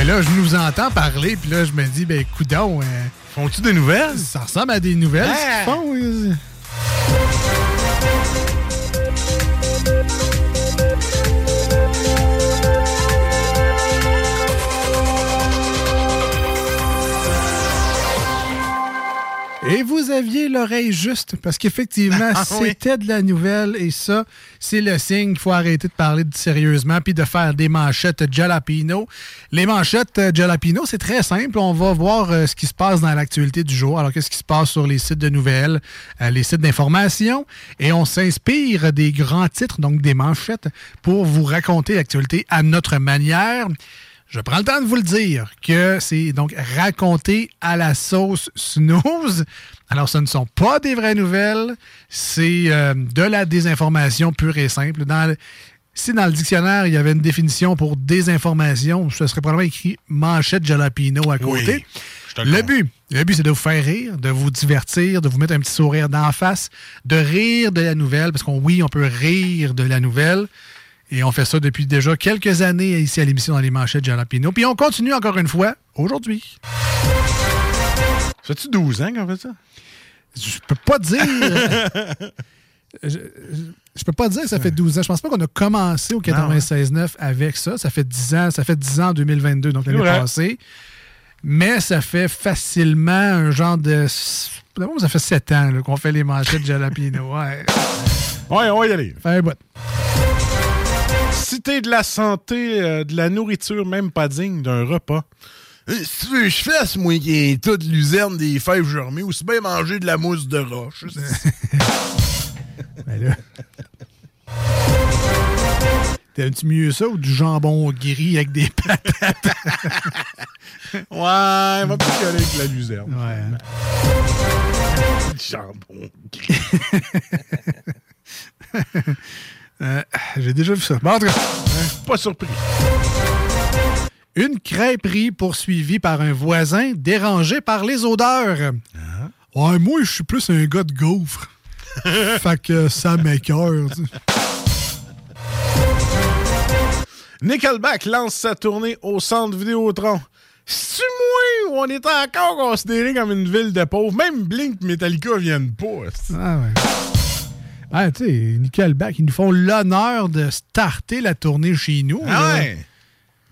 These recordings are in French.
Ben là, je nous entends parler, puis là, je me dis, ben, coudon. Euh, Font-tu des nouvelles? Ça ressemble à des nouvelles, ce Ah! qu'ils font. Et vous aviez l'oreille juste, parce qu'effectivement, Ah oui. c'était de la nouvelle, et ça, c'est le signe qu'il faut arrêter de parler de sérieusement, puis de faire des manchettes jalapino. Les manchettes jalapino, c'est très simple. On va voir euh, ce qui se passe dans l'actualité du jour. Alors, qu'est-ce qui se passe sur les sites de nouvelles, euh, les sites d'information, et on s'inspire des grands titres, donc des manchettes, pour vous raconter l'actualité à notre manière. Je prends le temps de vous le dire que c'est donc raconté à la sauce snooze. Alors, ce ne sont pas des vraies nouvelles, c'est euh, de la désinformation pure et simple. Dans le- si dans le dictionnaire, il y avait une définition pour désinformation, ce serait probablement écrit manchette jalapino à côté. le le but, le but, c'est de vous faire rire, de vous divertir, de vous mettre un petit sourire d'en face, de rire de la nouvelle, parce qu'on oui, on peut rire de la nouvelle. Et on fait ça depuis déjà quelques années ici à l'émission dans les manchettes Jalapino. Puis on continue encore une fois aujourd'hui. Ça fait-tu 12 ans qu'on fait ça? Je peux pas dire. je, je- peux pas dire que ça fait 12 ans. Je pense pas qu'on a commencé au 96.9 avec ça. Ça fait 10 ans. Ça fait 10 ans en 2022, donc l'année passée. Mais ça fait facilement un genre de. Ça fait 7 ans qu'on fait les manchettes Jalapino. Ouais. Ouais, on va y aller. Fait un bout. Cité de la santé, euh, de la nourriture même pas digne d'un repas. Euh, Si tu veux je fasse, moi, qui ai toute luzerne des fèves germées, aussi bien manger de la mousse de roche. Ben là. T'aimes-tu mieux ça ou du jambon gris avec des patates? ouais, on va plus y aller avec la luzerne. Ouais. hein. Jambon. Euh, J'ai déjà vu ça. Bon, en tout cas, Pas surpris. une crêperie poursuivie par un voisin dérangé par les odeurs. Ouais, moi, je suis plus un gars de gaufre. fait que ça m'écœure. Nickelback lance sa tournée au centre Vidéotron. C'est-tu moi où on est encore considéré comme une ville de pauvres? Même Blink et Metallica viennent pas. Ah ouais. Ah, tu sais, Nickelback, ils nous font l'honneur de starter la tournée chez nous. Ah ouais?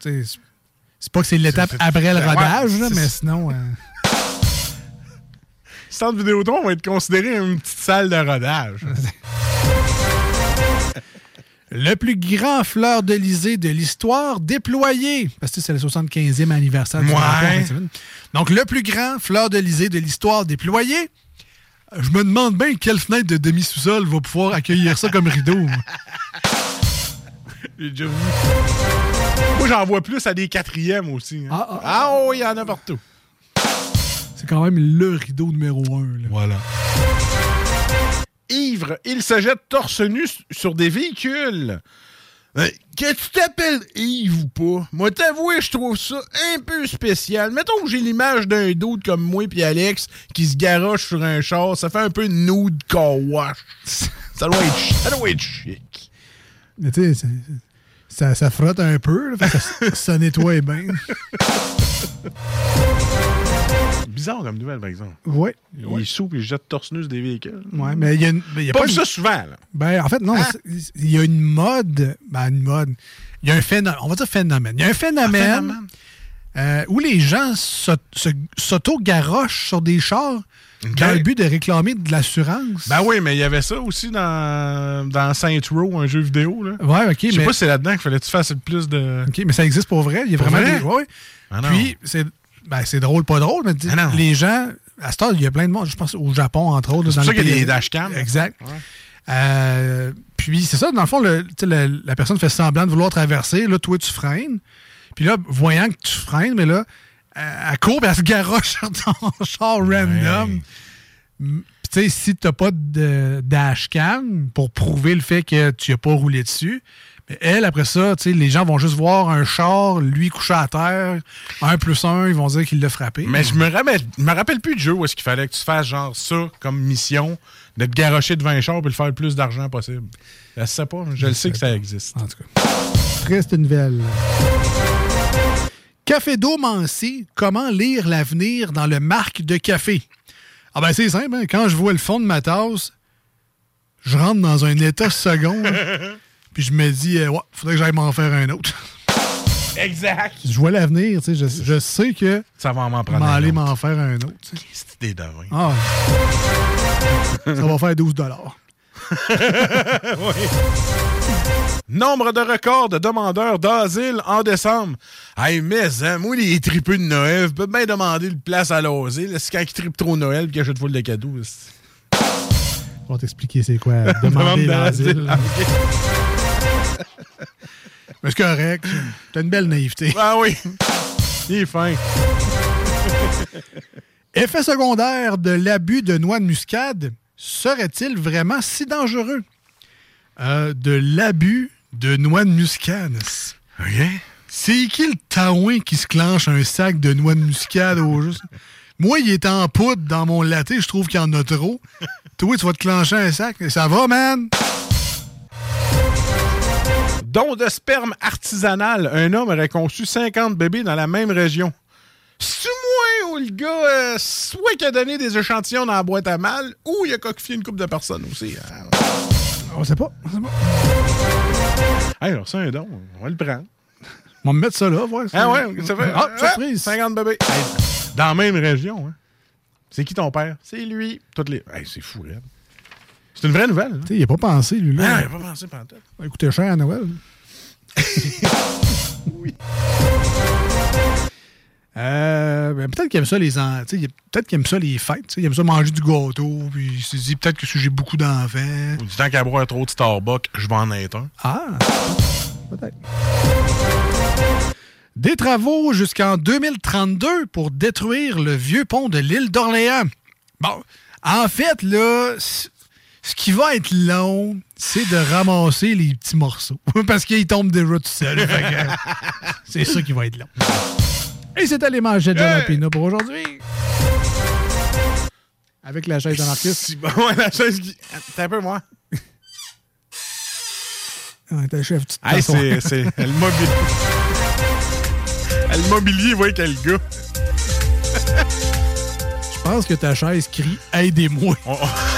C'est pas que c'est l'étape après le ouais, rodage, là, mais sinon. euh, Centre Vidéotron va être considéré une petite salle de rodage. Le plus grand fleur d'Elysée de l'histoire déployé. Parce que c'est le 75e anniversaire du Ouais. Donc, le plus grand fleur d'Elysée de l'histoire déployé. Je me demande bien quelle fenêtre de demi-sous-sol va pouvoir accueillir ça comme rideau. J'ai déjà vu. Moi, j'en vois plus à des quatrièmes aussi. hein. Ah, ah, Ah, oh, il y en a partout. C'est quand même le rideau numéro un. là. Voilà. Ivre, il se jette torse nu sur des véhicules. Ben, que tu t'appelles Yves ou pas, moi t'avouer, je trouve ça un peu spécial. Mettons que j'ai l'image d'un doute comme moi puis Alex qui se garoche sur un char, ça fait un peu nude car wash. Ça doit être, ça doit être chic. Mais tu sais, ça, ça, ça frotte un peu. là, fait que ça, ça nettoie bien. Bizarre comme nouvelle, par exemple. Ouais. Il soupe et il jette torse nu sur des véhicules. Ouais, mais il y a, une- mais il y a Pas pas une- ça souvent, là. Ben, en fait, non. c'est- Il y a une mode. Ben, une mode. Il y a un phénomène. On va dire phénomène. Il y a un phénomène, phénomène. euh, où les gens s'auto-garochent sur des chars dans le but de réclamer de l'assurance. Ben oui, mais il y avait ça aussi dans, dans Saint Row, un jeu vidéo. Là. ouais, OK. Je sais mais, pas si c'est là-dedans qu'il fallait que tu fasses le plus de. OK, mais ça existe pour vrai. Il y a Pour vraiment vrai? des. ouais. Ah. Puis, c'est ben, c'est drôle, pas drôle, mais Ah les gens. À ce temps, il y a plein de monde. Je pense au Japon, entre autres. C'est dans ça qu'il y a des dashcams. Exact. Ouais. Euh, puis c'est ça, dans le fond, le, la personne fait semblant de vouloir traverser. Là, toi, tu freines. Puis là, voyant que tu freines, mais là, elle, court elle se garoche sur ton char random. Puis tu sais, si t'as pas de dashcam pour prouver le fait que tu n'as pas roulé dessus, mais elle, après ça, les gens vont juste voir un char, lui couché à terre, un plus un, ils vont dire qu'il l'a frappé. Mais je me rappelle, me rappelle plus du jeu où est-ce qu'il fallait que tu fasses genre ça comme mission, de te garocher devant un char et le faire le plus d'argent possible. Je sais pas, je le sais que ça existe. En tout cas. Triste nouvelle. Café Mancy, comment lire l'avenir dans le marque de café? Ah ben c'est simple, hein. quand je vois le fond de ma tasse, je rentre dans un état second, puis je me dis, euh, ouais, faudrait que j'aille m'en faire un autre. Exact. Je vois l'avenir, tu sais, je, je, sais que ça va m'en prendre un aller m'en faire un autre. C'est des dingue. Ah. ça va faire 12 dollars. oui. Nombre de records de demandeurs d'asile en décembre. Hey, mais, hein, moi, les tripeux de Noël, je peux bien demander une place à l'asile. C'est quand ils tripent trop Noël et qu'ils achètent full de cadeaux. On va t'expliquer c'est quoi demander l'asile. Mais c'est correct. T'as une belle naïveté. Ah oui. Il est fin. Effet secondaire de l'abus de noix de muscade serait-il vraiment si dangereux? Euh, de l'abus de noix de muscade. OK. C'est qui le taouin qui se clenche un sac de noix de muscade au juste? Moi, il est en poudre dans mon latte, je trouve qu'il y en a trop. Toi, tu vas te clencher un sac. Ça va, man? Don de sperme artisanal. Un homme aurait conçu 50 bébés dans la même région. C'est moi ou le gars, euh, soit qui a donné des échantillons dans la boîte à mal, ou il a coquifié une couple de personnes aussi. Hein? On sait pas. On sait pas. Hey, alors, c'est un don. On va le prendre. On va me mettre ça là, voir. Ah ouais, ça fait. Ah, surprise. 50 bébés. dans la même région, hein. C'est qui ton père? C'est lui. Toutes les. Hey, c'est fou, là. C'est une vraie nouvelle. Hein? Il n'a pas pensé, lui. là. Ah, il n'a pas pensé pendant tout. Ça va coûter cher à Noël. oui. Euh, ben, peut-être qu'il aime ça les peut-être qu'il aime ça les fêtes. Il aime ça manger du gâteau. Puis il se dit peut-être que si j'ai beaucoup d'enfants. Du temps qu'à boire trop de Starbucks, je vais en être un. Ah, peut-être. Des travaux jusqu'en 2032 pour détruire le vieux pont de l'île d'Orléans. Bon, en fait, là, ce qui va être long, c'est de ramasser les petits morceaux. Parce qu'ils tombent déjà tout seul. c'est ça qui va être long. Et c'était les manchettes de Jalapino pour aujourd'hui. Avec la chaise d'anarchiste. Si bon, la chaise qui. T'es un peu moi. Ah, t'es chef, tu hey, c'est, c'est le mobilier. le mobilier, voyez quel gars. Je pense que ta chaise crie Aidez-moi. Oh, oh.